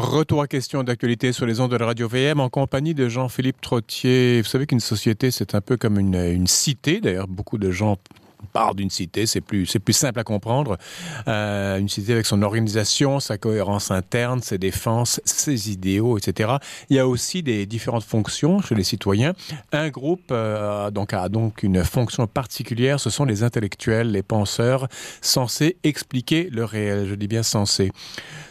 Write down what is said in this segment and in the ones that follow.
Retour à question d'actualité sur les ondes de la radio VM en compagnie de Jean-Philippe Trottier. Vous savez qu'une société, c'est un peu comme une, une cité. D'ailleurs, beaucoup de gens part d'une cité, c'est plus, c'est plus simple à comprendre. Euh, une cité avec son organisation, sa cohérence interne, ses défenses, ses idéaux, etc. Il y a aussi des différentes fonctions chez les citoyens. Un groupe euh, donc, a donc une fonction particulière, ce sont les intellectuels, les penseurs, censés expliquer le réel. Je dis bien censés.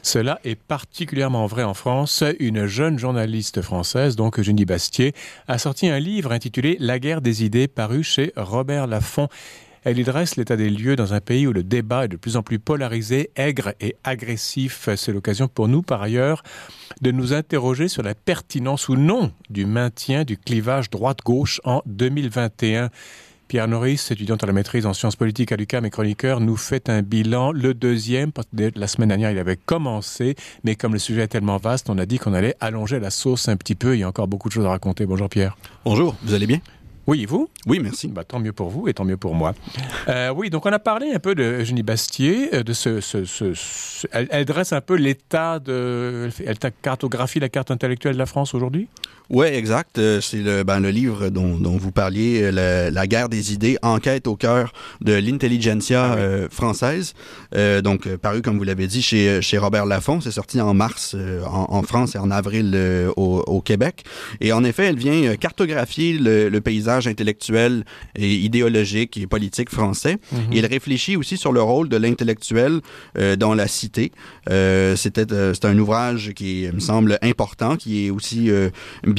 Cela est particulièrement vrai en France. Une jeune journaliste française, donc Eugénie Bastier, a sorti un livre intitulé La guerre des idées, paru chez Robert Laffont. Elle y dresse l'état des lieux dans un pays où le débat est de plus en plus polarisé, aigre et agressif. C'est l'occasion pour nous, par ailleurs, de nous interroger sur la pertinence ou non du maintien du clivage droite-gauche en 2021. Pierre Norris, étudiant à la maîtrise en sciences politiques à l'UQAM et chroniqueur, nous fait un bilan, le deuxième, parce que la semaine dernière il avait commencé, mais comme le sujet est tellement vaste, on a dit qu'on allait allonger la sauce un petit peu, il y a encore beaucoup de choses à raconter. Bonjour Pierre. Bonjour, vous allez bien? Oui, vous? Oui, merci. Bah, tant mieux pour vous et tant mieux pour moi. Euh, oui, donc on a parlé un peu de Eugénie Bastier, euh, de elle, elle, dresse un peu l'état de... Elle cartographie la carte intellectuelle de la France aujourd'hui? Oui, exact. Euh, c'est le, ben, le livre dont, dont vous parliez, la, la, guerre des idées, enquête au cœur de l'intelligentsia ah oui. euh, française. Euh, donc, paru, comme vous l'avez dit, chez, chez Robert Laffont. C'est sorti en mars en, en, France et en avril au, au, Québec. Et en effet, elle vient cartographier le, le paysage intellectuel et idéologique et politique français. Mm -hmm. Et il réfléchit aussi sur le rôle de l'intellectuel euh, dans la cité. Euh, C'était euh, c'est un ouvrage qui me semble important, qui est aussi euh,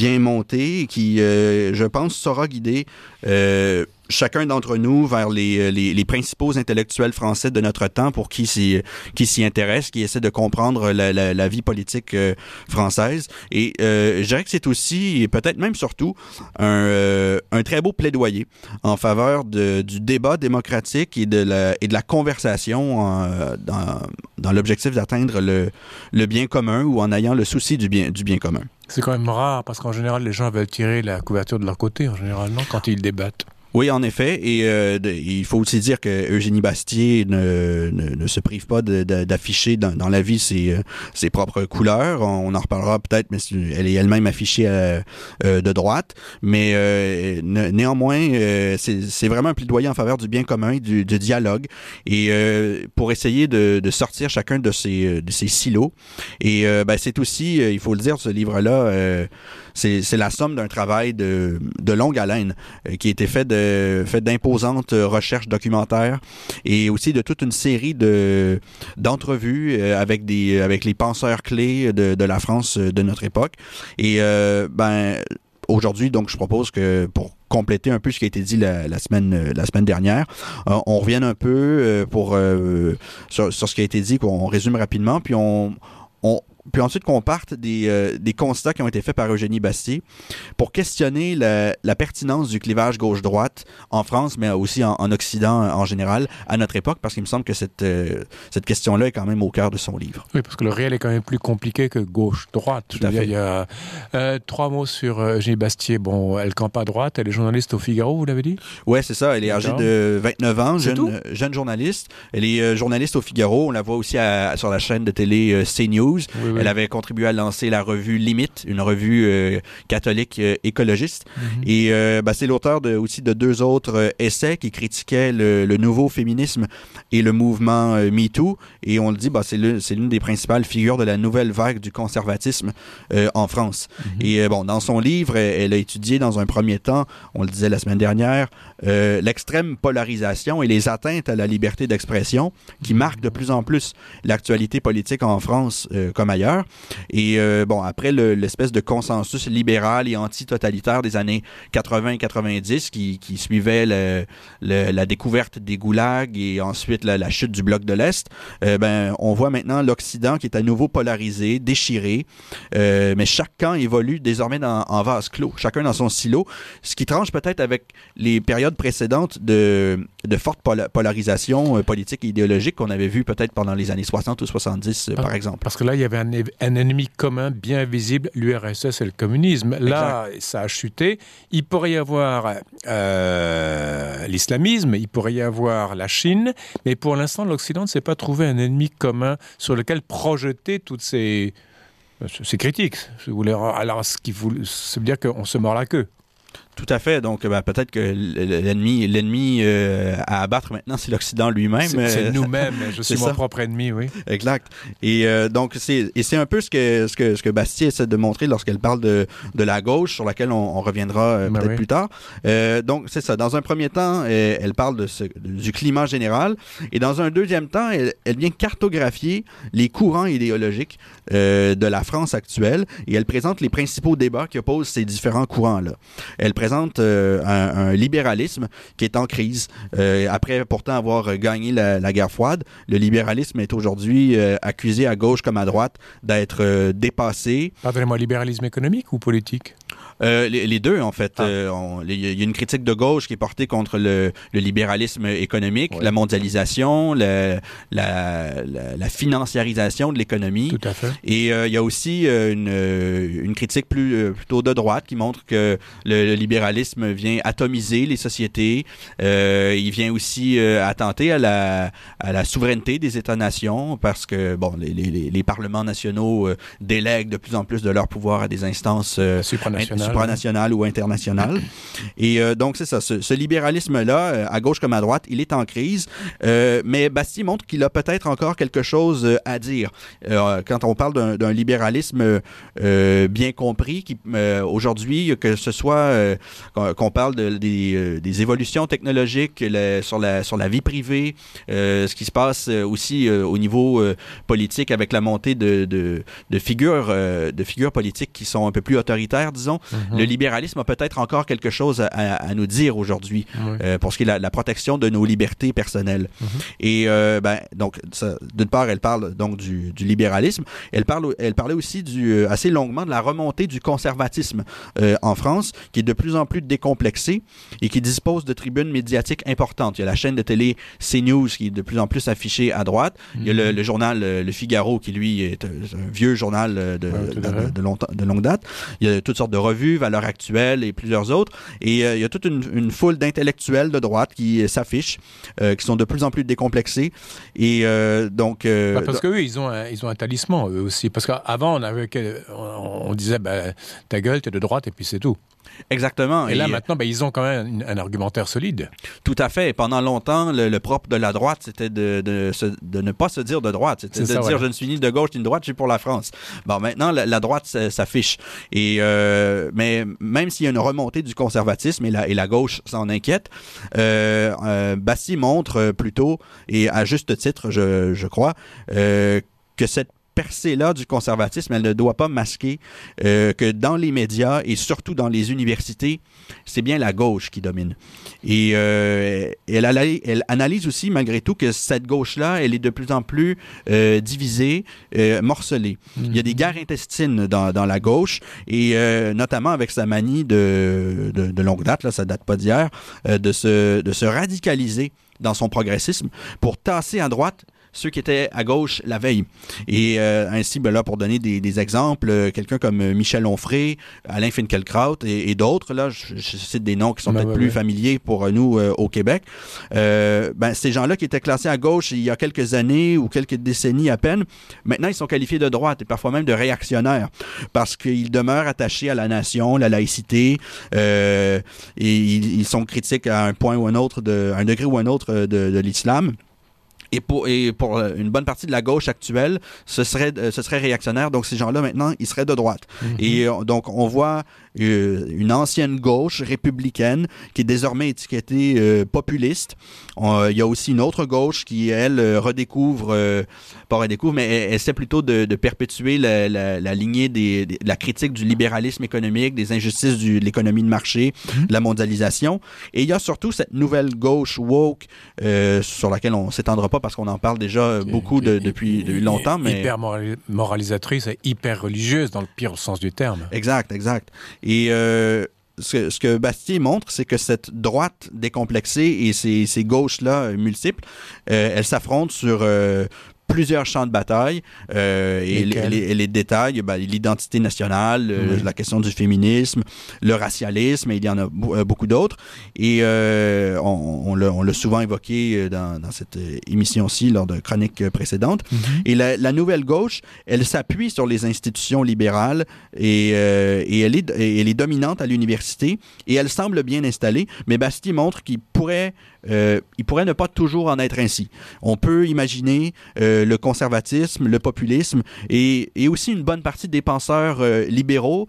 bien monté, qui, euh, je pense, saura guider euh, chacun d'entre nous vers les, les, principaux intellectuels français de notre temps pour qui s'y intéresse, qui essaie de comprendre la, vie politique euh, française. Et euh, je dirais que c'est aussi, peut-être même surtout, un, euh, un très beau plaidoyer en faveur du débat démocratique et de la, conversation dans, l'objectif d'atteindre le, le bien commun ou en ayant le souci du bien, du bien commun. C'est quand même rare parce qu'en général, les gens veulent tirer la couverture de leur côté, en général, non, quand ils débattent. Oui, en effet. Et euh, il faut aussi dire que Eugénie Bastier ne, ne, ne se prive pas d'afficher dans, dans la vie ses, ses propres couleurs. On en reparlera peut-être, mais elle est elle-même affichée euh, euh, de droite. Mais euh, néanmoins, euh, c'est vraiment un plaidoyer en faveur du bien commun, du, du dialogue, et euh, pour essayer de, de sortir chacun de ces, de ces silos. Et euh, ben, c'est aussi, euh, il faut le dire, ce livre-là, euh, c'est la somme d'un travail de, de longue haleine euh, qui a été fait de fait d'imposantes recherches documentaires et aussi de toute une série de d'entrevues euh, avec des avec les penseurs clés de, de la France de notre époque et euh, ben aujourd'hui donc je propose que pour compléter un peu ce qui a été dit la, la semaine la semaine dernière. Euh, on revienne un peu euh, pour euh, sur, sur ce qui a été dit, qu'on résume rapidement, puis on, on, puis ensuite qu'on parte des, euh, des constats qui ont été faits par Eugénie Bastier pour questionner la, la pertinence du clivage gauche-droite en France, mais aussi en, en, Occident en général, à notre époque, parce qu'il me semble que cette, euh, cette question-là est quand même au cœur de son livre. Oui, parce que le réel est quand même plus compliqué que gauche-droite. Tout à fait. Il y a euh, trois mots sur euh, Eugénie Bastier. Bon, elle campe à droite, elle est journaliste au Figaro, vous l'avez dit? Oui, c'est ça. Elle est âgée de 29 ans, jeune, jeune journaliste. Elle est euh, journaliste au Figaro. On la voit aussi à, sur la chaîne de télé euh, CNews. Oui, oui. Elle avait contribué à lancer la revue Limite, une revue euh, catholique euh, écologiste. Mm -hmm. Et euh, ben, c'est l'auteur de, aussi de deux autres essais qui critiquaient le, le, nouveau féminisme et le mouvement MeToo. Et on le dit, ben, c'est l'une des principales figures de la nouvelle vague du conservatisme en France. Mm -hmm. Et bon, dans son livre, elle a étudié dans un premier temps, on le disait la semaine dernière, l'extrême polarisation et les atteintes à la liberté d'expression qui marquent de plus en plus l'actualité politique en France comme ailleurs. Et euh, bon, après l'espèce le, de consensus libéral et anti-totalitaire des années 80 et 90 qui, suivait la découverte des goulags et ensuite la, la chute du bloc de l'Est, euh, ben, on voit maintenant l'Occident qui est à nouveau polarisé, déchiré, euh, mais chaque camp évolue désormais dans, en vase clos, chacun dans son silo, ce qui tranche peut-être avec les périodes précédentes de, de forte pol polarisation euh, politique et idéologique qu'on avait vu peut-être pendant les années 60 ou 70, euh, par exemple. Parce que là, il y avait un, un ennemi commun bien visible, l'URSS et le communisme. Là, exact. ça a chuté. Il pourrait y avoir euh, l'islamisme, il pourrait y avoir la Chine, mais pour l'instant, l'Occident ne s'est pas trouvé un ennemi commun sur lequel projeter toutes ces C'est critique. Alors, ce qui veut dire qu'on se mord la queue. Tout à fait. Donc, ben, peut-être que l'ennemi, l'ennemi euh, à abattre maintenant, c'est l'Occident lui-même. C'est nous-mêmes. Je suis mon propre ennemi, oui. Exact. Et euh, donc, c'est et c'est un peu ce que ce que ce que Bastille essaie de montrer lorsqu'elle parle de de la gauche, sur laquelle on, reviendra euh, ben peut-être plus tard. donc, c'est ça. Dans un premier temps, elle, parle de ce, du climat général, et dans un deuxième temps, elle, elle vient cartographier les courants idéologiques de la France actuelle, et elle présente les principaux débats qui opposent ces différents courants-là. Elle présente euh, un, libéralisme qui est en crise. Euh, après pourtant avoir gagné la, guerre froide, le libéralisme est aujourd'hui euh, accusé à gauche comme à droite d'être dépassé. Pardonnez-moi, libéralisme économique ou politique? Euh, les, deux, en fait. Ah. Euh, il y a une critique de gauche qui est portée contre le, libéralisme économique, la mondialisation, la, la, financiarisation de l'économie. Tout à fait. Et euh, il y a aussi une, une critique plus, plutôt de droite qui montre que le, libéralisme vient atomiser les sociétés. il vient aussi attenter à la, à la souveraineté des États-nations parce que, bon, les, les, les parlements nationaux délèguent de plus en plus de leur pouvoir à des instances supranationales supranational ou international. Et euh, donc, c'est ça. Ce, libéralisme-là, euh, à gauche comme à droite, il est en crise. Euh, mais Bastille montre qu'il a peut-être encore quelque chose à dire. quand on parle d'un libéralisme bien compris, qui aujourd'hui, que ce soit qu'on parle de, des, évolutions technologiques sur, la, sur la vie privée, ce qui se passe aussi au niveau politique avec la montée de, de, de figures, de figures politiques qui sont un peu plus autoritaires, disons, Mhm. Le libéralisme a peut-être encore quelque chose à, nous dire aujourd'hui euh, pour ce qui est la, la, protection de nos libertés personnelles. Mhm. Et euh, ben, donc, d'une part, elle parle donc du, du, libéralisme. Elle parle, elle parlait aussi du, euh, assez longuement de la remontée du conservatisme en France, qui est de plus en plus décomplexé et qui dispose de tribunes médiatiques importantes. Il y a la chaîne de télé CNews qui est de plus en plus affichée à droite. Il y a le, mhm. journal Le Figaro qui, lui, est un, vieux journal de, de, de, de longue date. Il y a toutes sortes de revues Valeurs Actuelles et plusieurs autres. Et euh, il y a toute une, foule d'intellectuels de droite qui s'affichent, euh, qui sont de plus en plus décomplexés. Et euh, donc... Bah, parce qu'eux, ils ont, un, ils ont un talisman, eux aussi. Parce qu'avant, on, avait, on, disait, bah, ta gueule, t'es de droite, et puis c'est tout. Exactement. Et, là, maintenant, ben, ils ont quand même un, argumentaire solide. Tout à fait. Pendant longtemps, le, propre de la droite, c'était de, de, ne pas se dire de droite. C'était de dire je ne suis ni de gauche ni de droite, je suis pour la France. Bon, maintenant, la, droite s'affiche. Et euh, mais même s'il y a une remontée du conservatisme et la, et la gauche s'en inquiète, euh, euh Bassi montre plutôt, et à juste titre, je, je crois, euh, que cette percée-là du conservatisme, elle ne doit pas masquer euh, que dans les médias et surtout dans les universités, c'est bien la gauche qui domine. Et euh, elle, elle, analyse aussi, malgré tout, que cette gauche-là, elle est de plus en plus euh, divisée, morcelée. Il y a des mhm. guerres intestines dans, dans la gauche, et notamment avec sa manie de, de, de, longue date, là, ça date pas d'hier, de, se, de se radicaliser dans son progressisme pour tasser à droite ceux qui étaient à gauche la veille. Et euh, ainsi, ben là, pour donner des, exemples, euh, quelqu'un comme euh, Michel Onfray, Alain Finkielkraut et, d'autres, là, je, cite des noms qui sont peut-être plus familiers pour nous au Québec. ben, ces gens-là qui étaient classés à gauche il y a quelques années ou quelques décennies à peine, maintenant ils sont qualifiés de droite et parfois même de réactionnaires parce qu'ils demeurent attachés à la nation, la laïcité, et ils, sont critiques à un point ou un autre, de, un degré ou un autre de, de l'islam. Et pour, et pour euh, une bonne partie de la gauche actuelle, ce serait, euh, ce serait réactionnaire. Donc, ces gens-là, maintenant, ils seraient de droite. Mhm. Et euh, donc, on voit une ancienne gauche républicaine qui est désormais étiquetée populiste. il y a aussi une autre gauche qui, elle, redécouvre, pas redécouvre, mais elle, essaie plutôt de, de perpétuer la, la, la lignée des, de la critique du libéralisme économique, des injustices de l'économie de marché, mhm. de la mondialisation. Et il y a surtout cette nouvelle gauche woke sur laquelle on s'étendra pas parce qu'on en parle déjà beaucoup depuis, longtemps. Mais... Hyper moralisatrice et hyper religieuse dans le pire sens du terme. Exact, exact. Et euh, ce, que Bastille montre, c'est que cette droite décomplexée et ces, gauches-là multiples, euh, elles s'affrontent sur plusieurs champs de bataille euh, et, les, les, détails, ben, l'identité nationale, la question du féminisme, le racialisme, et il y en a beaucoup d'autres. Et on, on l'a souvent évoqué dans, dans cette émission-ci lors de chroniques précédentes. Mm-hmm. Et la, la, nouvelle gauche, elle s'appuie sur les institutions libérales et, et, elle, est, elle est dominante à l'université et elle semble bien installée, mais Bastille montre qu'il pourrait euh, il pourrait ne pas toujours en être ainsi. On peut imaginer euh, le conservatisme, le populisme et, et, aussi une bonne partie des penseurs euh, libéraux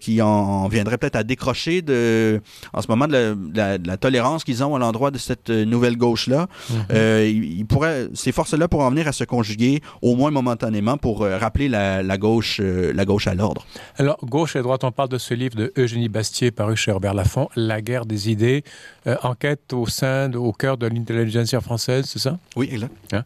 qui en, viendraient peut-être à décrocher de, en ce moment de la, tolérance qu'ils ont à l'endroit de cette nouvelle gauche-là. Il, pourrait, ces forces-là pourraient en venir à se conjuguer, au moins momentanément, pour rappeler la, la, gauche, la gauche à l'ordre. Alors, gauche et droite, on parle de ce livre de Eugénie Bastier paru chez Herbert Lafont, La guerre des idées, enquête au sein, au cœur de l'intelligence française, c'est ça? Oui, exact. Hein?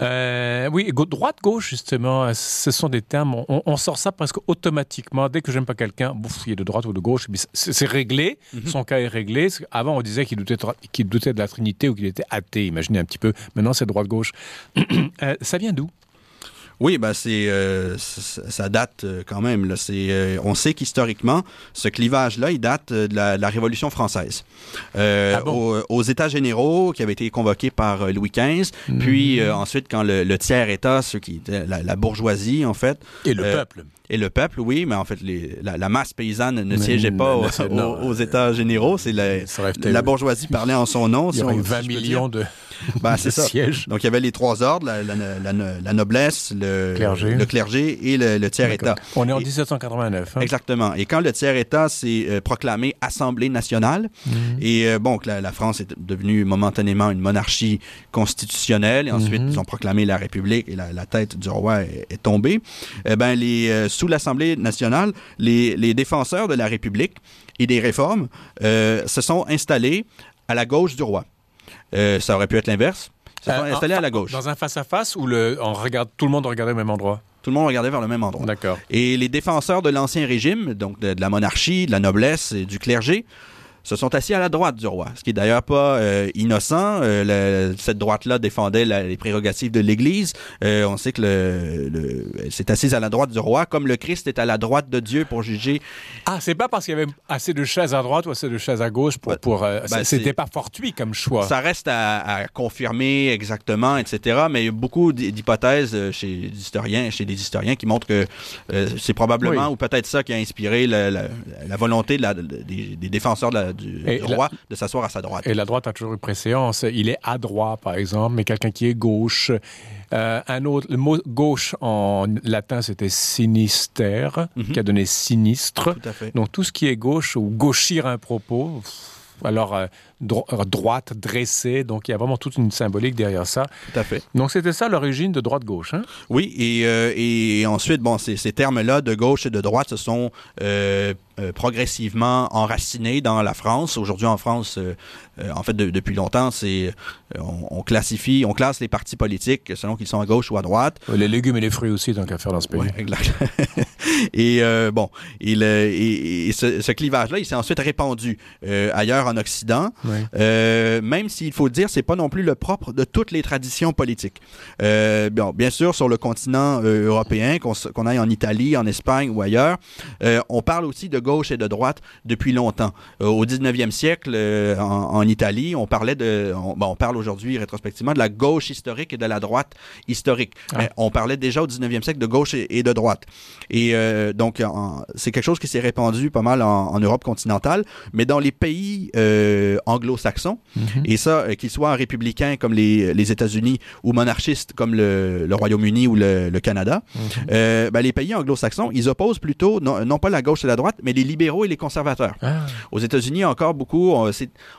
Euh, oui, droite-gauche, justement, ce sont des termes, on, sort ça presque automatiquement. Dès que j'aime pas quelqu'un, il est de droite ou de gauche, c'est réglé, mhm. son cas est réglé. Avant, on disait qu'il doutait, doutait de la Trinité ou qu'il était athée, imaginez un petit peu. Maintenant, c'est droite-gauche. Euh, ça vient d'où? Oui, ben c'est euh, ça date euh, quand même. Là. Euh, on sait qu'historiquement, ce clivage-là, il date de la, Révolution française. Ah aux, États généraux, qui avaient été convoqués par Louis XV, puis ensuite quand le, tiers État, ceux qui la, bourgeoisie en fait, et le peuple. Et le peuple, oui, mais en fait, les, la, masse paysanne ne siégeait pas aux, États généraux. C'est la, la, bourgeoisie parlait en son nom. Il y avait 20 millions de, ben, c'est ça. Donc, il y avait les trois ordres, la, noblesse, le clergé, le clergé et le, tiers-État. On est en 1789. Hein? Exactement. Et quand le tiers-État s'est euh, proclamé Assemblée nationale, mhm. et euh, bon, la, France est devenue momentanément une monarchie constitutionnelle, et ensuite, mhm. ils ont proclamé la République et la, tête du roi est, tombée, eh ben, les, euh, sous l'Assemblée nationale, les, les, défenseurs de la République et des réformes se sont installés à la gauche du roi. Euh, ça aurait pu être l'inverse. Ça euh, installé à la gauche. Dans un face-à-face où le, on regarde, tout le monde regardait au même endroit? Tout le monde regardait vers le même endroit. D'accord. Et les défenseurs de l'ancien régime, donc de, la monarchie, de la noblesse et du clergé, se sont assis à la droite du roi, ce qui est d'ailleurs pas euh, innocent. Euh, cette droite-là défendait les prérogatives de l'Église. Euh, on sait que le, le c'est assise à la droite du roi, comme le Christ est à la droite de Dieu pour juger. Ah, c'est pas parce qu'il y avait assez de chaises à droite ou assez de chaises à gauche pour, pour ben, c'était pas fortuit comme choix. Ça reste à, à, confirmer exactement, etc. Mais il y a beaucoup d'hypothèses chez les historiens, chez des historiens qui montrent que c'est probablement ou peut-être ça qui a inspiré la, la, la volonté de des, des défenseurs de la, du, roi de s'asseoir à sa droite. Et la droite a toujours eu préséance. Il est à droite, par exemple, mais quelqu'un qui est gauche. Euh, un autre, le mot gauche en latin, c'était sinister, mhm. qui a donné sinistre. Tout à fait. Donc tout ce qui est gauche ou gauchir un propos, alors euh, euh, droite, dressée, donc il y a vraiment toute une symbolique derrière ça. Tout à fait. Donc c'était ça l'origine de droite-gauche. Hein? Oui, et, euh, et, ensuite, bon, ces, ces termes-là de gauche et de droite se sont progressivement enracinés dans la France. Aujourd'hui en France, en fait, depuis longtemps, c'est on, classifie, on classe les partis politiques selon qu'ils sont à gauche ou à droite. Les légumes et les fruits aussi, tant qu'à faire dans ce pays. Oui, exact. et bon, et, et, ce, ce clivage-là, il s'est ensuite répandu ailleurs en Occident. Euh, même s'il faut dire, c'est pas non plus le propre de toutes les traditions politiques. Euh, bon, bien sûr, sur le continent euh, européen, qu'on aille en Italie, en Espagne ou ailleurs, euh, on parle aussi de gauche et de droite depuis longtemps. Euh, au 19e siècle, en, en, Italie, on parlait de, on, on parle aujourd'hui rétrospectivement de la gauche historique et de la droite historique. Ah. on parlait déjà au 19e siècle de gauche et, et de droite. Et donc, c'est quelque chose qui s'est répandu pas mal en, en, Europe continentale, mais dans les pays anglo-saxons. Mhm. Et ça, euh, qu'ils soient républicains comme les, les États-Unis ou monarchistes comme le, le Royaume-Uni ou le, le Canada, mhm. euh, ben, les pays anglo-saxons, ils opposent plutôt non, non, pas la gauche et la droite, mais les libéraux et les conservateurs. Ah. Aux États-Unis, encore beaucoup, on,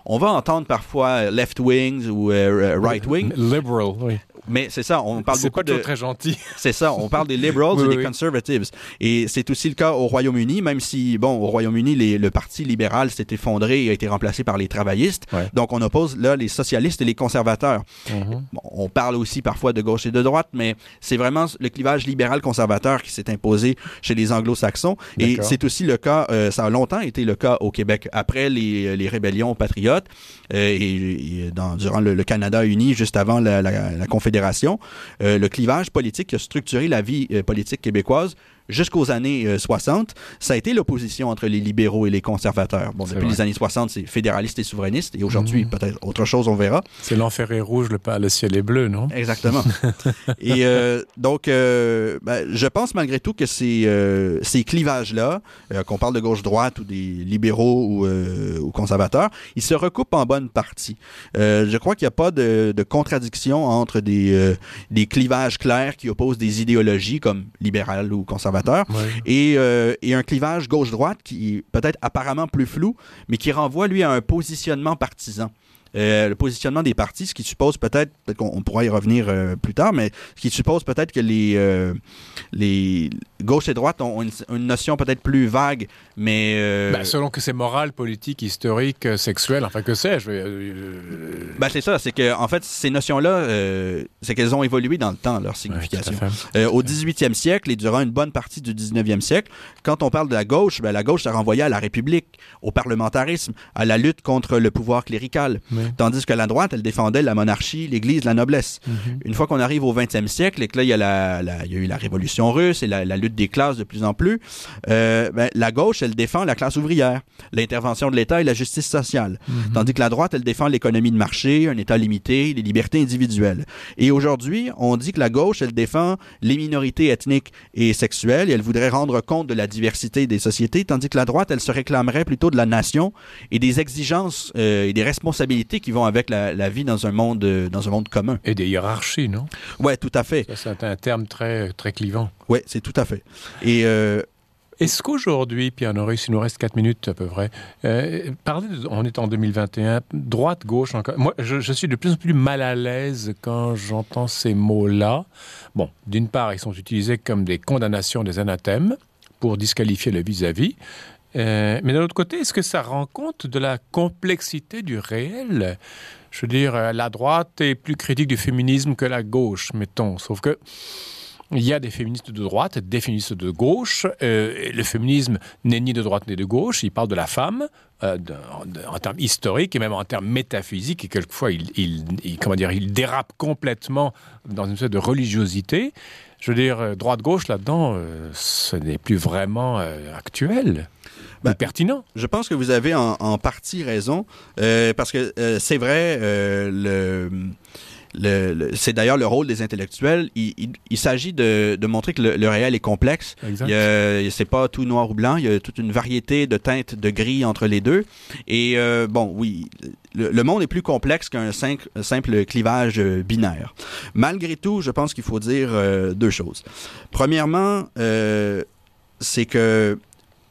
on, va entendre parfois left wings ou euh, right wing. Liberal, oui. Mais c'est ça, on parle beaucoup pas de... très gentil. C'est ça, on parle des liberals et des conservatives. Et c'est aussi le cas au Royaume-Uni, même si, bon, au Royaume-Uni, le Parti libéral s'est effondré et a été remplacé par les travaillistes. Donc, on oppose là les socialistes et les conservateurs. Mm-hmm. on parle aussi parfois de gauche et de droite, mais c'est vraiment le clivage libéral-conservateur qui s'est imposé chez les anglo-saxons. Et c'est aussi le cas, euh, ça a longtemps été le cas au Québec, après les, les rébellions patriotes euh, et, dans, durant le, Canada uni, juste avant la, la, la Confédération Confédération, le clivage politique qui a structuré la vie politique québécoise jusqu'aux années 60, euh, ça a été l'opposition entre les libéraux et les conservateurs. Bon, depuis les années 60, c'est fédéraliste et souverainiste, et aujourd'hui, mhm. peut-être autre chose, on verra. C'est l'enfer est rouge, le, le, ciel est bleu, non? Exactement. et euh, donc, euh, ben, je pense malgré tout que ces, ces clivages-là, qu'on parle de gauche-droite ou des libéraux ou, ou, conservateurs, ils se recoupent en bonne partie. je crois qu'il n'y a pas de, de, contradiction entre des, des clivages clairs qui opposent des idéologies comme libérales ou conservateurs euh, et, un clivage gauche-droite qui peut-être apparemment plus flou, mais qui renvoie, lui, à un positionnement partisan. Euh, le positionnement des partis, ce qui suppose peut-être, peut-être qu'on pourra y revenir euh, plus tard, mais ce qui suppose peut-être que les, euh, les gauche et droite ont une, notion peut-être plus vague, mais... Ben, selon que c'est moral, politique, historique, sexuel, enfin que sais-je. Ben, c'est ça, c'est que en fait, ces notions-là, c'est qu'elles ont évolué dans le temps, leur signification. au 18e siècle et durant une bonne partie du 19e siècle, quand on parle de la gauche, ben, la gauche, ça renvoyait à la République, au parlementarisme, à la lutte contre le pouvoir clérical. Tandis que la droite, elle défendait la monarchie, l'Église, la noblesse. Mhm. Une fois qu'on arrive au 20e siècle et que là, il y a, la, il y a eu la révolution russe et la, lutte des classes de plus en plus, euh, ben, la gauche, elle défend la classe ouvrière, l'intervention de l'État et la justice sociale. Mhm. Tandis que la droite, elle défend l'économie de marché, un État limité, les libertés individuelles. Et aujourd'hui, on dit que la gauche, elle défend les minorités ethniques et sexuelles et elle voudrait rendre compte de la diversité des sociétés, tandis que la droite, elle se réclamerait plutôt de la nation et des exigences euh, et des responsabilités qui vont avec la, vie dans un monde euh, dans un monde commun. Et des hiérarchies, non? Ouais, tout à fait. C'est un terme très très clivant. Ouais, c'est tout à fait. Et euh, est-ce qu'aujourd'hui, Pierre Norris, il nous reste 4 minutes à peu près, euh, parler on est en 2021, droite, gauche, encore. Moi, je, je, suis de plus en plus mal à l'aise quand j'entends ces mots-là. Bon, d'une part, ils sont utilisés comme des condamnations, des anathèmes pour disqualifier le vis-à-vis. Euh, mais d'un autre côté, est-ce que ça rend compte de la complexité du réel? Je veux dire, euh, la droite est plus critique du féminisme que la gauche, mettons. Sauf que il y a des féministes de droite, des féministes de gauche. Euh, le féminisme n'est ni de droite ni de gauche. Il parle de la femme en termes historiques et même en termes métaphysiques. Et quelquefois, il, comment dire, il dérape complètement dans une sorte de religiosité. Je veux dire, droite-gauche, là-dedans, ce n'est plus vraiment actuel. Ben, pertinent. Je pense que vous avez en, partie raison, euh, parce que euh, c'est vrai, euh, le le, c'est d'ailleurs le rôle des intellectuels. Il, s'agit de, montrer que le, réel est complexe. C'est pas tout noir ou blanc. Il y a toute une variété de teintes de gris entre les deux. Et bon, oui, le, monde est plus complexe qu'un simple, clivage binaire. Malgré tout, je pense qu'il faut dire deux choses. Premièrement, c'est que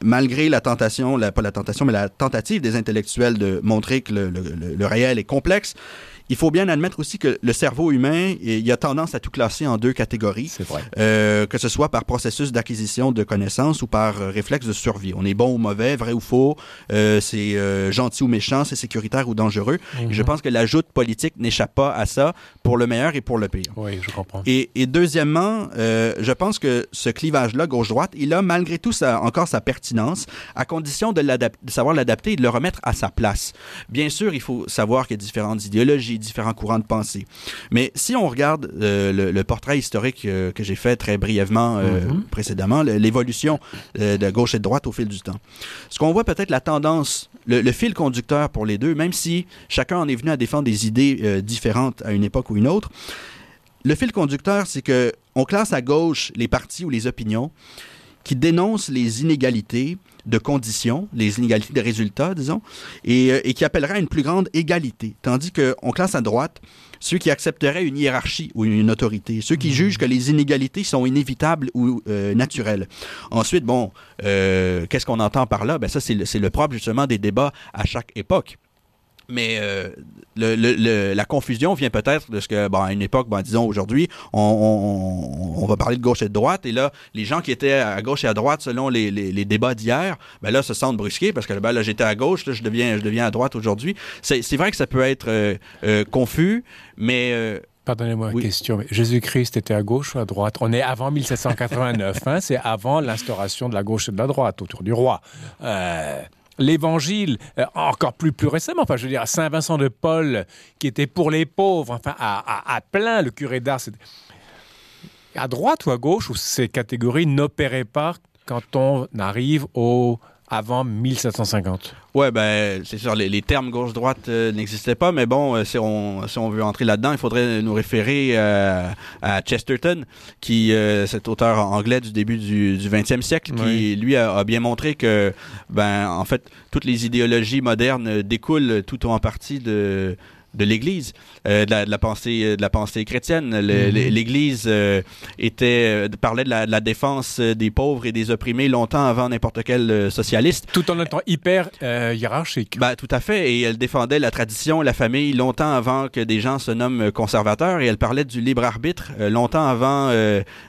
malgré la tentation, pas la tentation, mais la tentative des intellectuels de montrer que le réel est complexe, il faut bien admettre aussi que le cerveau humain, il a tendance à tout classer en deux catégories. C'est vrai. Euh, que ce soit par processus d'acquisition de connaissances ou par euh, réflexe de survie. On est bon ou mauvais, vrai ou faux, euh, c'est euh, gentil ou méchant, c'est sécuritaire ou dangereux. Je mhm. pense que l'ajout politique n'échappe pas à ça pour le meilleur et pour le pire. Oui, je comprends. Et, et deuxièmement, euh, je pense que ce clivage-là, gauche-droite, il a malgré tout sa, encore sa pertinence, à condition de, de savoir l'adapter et de le remettre à sa place. Bien sûr, il faut savoir qu'il y a différentes idéologies, différents courants de pensée. Mais si on regarde euh, le, portrait historique euh, que j'ai fait très brièvement euh, mhm. précédemment, l'évolution de gauche et de droite au fil du temps, ce qu'on voit peut-être la tendance, le, fil conducteur pour les deux, même si chacun en est venu à défendre des idées différentes à une époque ou une autre, le fil conducteur, c'est que on classe à gauche les partis ou les opinions qui dénoncent les inégalités, de conditions, les inégalités de résultats, disons, euh, et, qui appellerait à une plus grande égalité. Tandis qu'on classe à droite ceux qui accepteraient une hiérarchie ou une autorité, ceux qui mmh. jugent que les inégalités sont inévitables ou euh, naturelles. Ensuite, bon, euh, qu'est-ce qu'on entend par là? Ben ça, c'est le, le propre justement des débats à chaque époque. Mais euh, le, la confusion vient peut-être de ce que, bon, à une époque, bon, disons aujourd'hui, on, on, va parler de gauche et de droite, et là, les gens qui étaient à gauche et à droite selon les, les, débats d'hier, ben là, se sentent brusqués parce que ben, là, j'étais à gauche, là, je deviens, je deviens à droite aujourd'hui. C'est vrai que ça peut être euh, euh, confus, mais Pardonnez-moi une question. Jésus-Christ était à gauche ou à droite? On est avant 1789. hein, c'est avant l'instauration de la gauche et de la droite autour du roi. Euh, l'Évangile, euh, encore plus plus récemment, enfin je veux dire, Saint Vincent de Paul, qui était pour les pauvres, enfin à, à, plein le curé d'Ars. À droite ou à gauche, où ces catégories n'opéraient pas quand on arrive au avant 1750. Ouais, ben c'est sûr, les, termes gauche-droite euh, n'existaient pas, mais bon, euh, si, on, si on veut entrer là-dedans, il faudrait nous référer euh, à Chesterton, qui cet auteur anglais du début du, du 20e siècle, qui lui a, bien montré que, ben en fait, toutes les idéologies modernes découlent tout ou en partie de de l'Église, euh, de, la, pensée, euh, de la pensée chrétienne. Mhm. L'Église euh, était parlait de la, défense des pauvres et des opprimés longtemps avant n'importe quel socialiste. Tout en étant hyper hiérarchique. Ben, tout à fait. Et elle défendait la tradition, la famille longtemps avant que des gens se nomment conservateurs. Et elle parlait du libre arbitre longtemps avant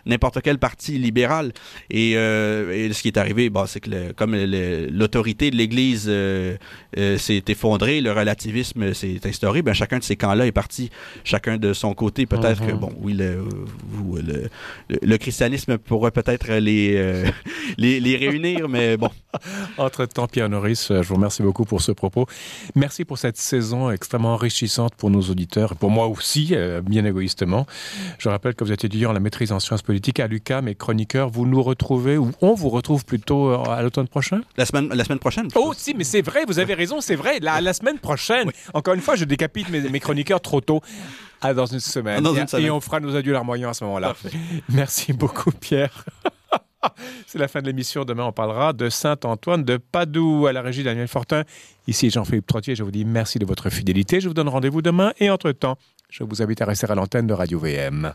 n'importe quel parti libéral. Et, ce qui est arrivé, bon, c'est que comme l'autorité de l'Église s'est effondrée, le relativisme s'est instauré, ben, chacun de ces camps-là est parti, chacun de son côté. Peut-être que, mhm. bon, oui, le, le, christianisme pourrait peut-être les, euh, les, les, réunir, mais bon. Entre-temps, Pierre Norris, euh, je vous remercie beaucoup pour ce propos. Merci pour cette saison extrêmement enrichissante pour nos auditeurs, et pour moi aussi, euh, bien égoïstement. Je rappelle que vous êtes étudiant en la maîtrise en sciences politiques à l'UQAM et chroniqueur. Vous nous retrouvez, ou on vous retrouve plutôt à l'automne prochain? La semaine, la semaine prochaine. Oh, si, mais c'est vrai, vous avez raison, c'est vrai. La, la semaine prochaine. Encore une fois, je décapite mes, chroniqueurs trop tôt. Ah, dans une semaine. et, on fera nos adieux larmoyants à ce moment-là. Merci beaucoup, Pierre. C'est la fin de l'émission. Demain, on parlera de Saint-Antoine de Padoue à la régie Daniel Fortin. Ici Jean-Philippe Trottier. Je vous dis merci de votre fidélité. Je vous donne rendez-vous demain. Et entre-temps, je vous invite à rester à l'antenne de Radio VM.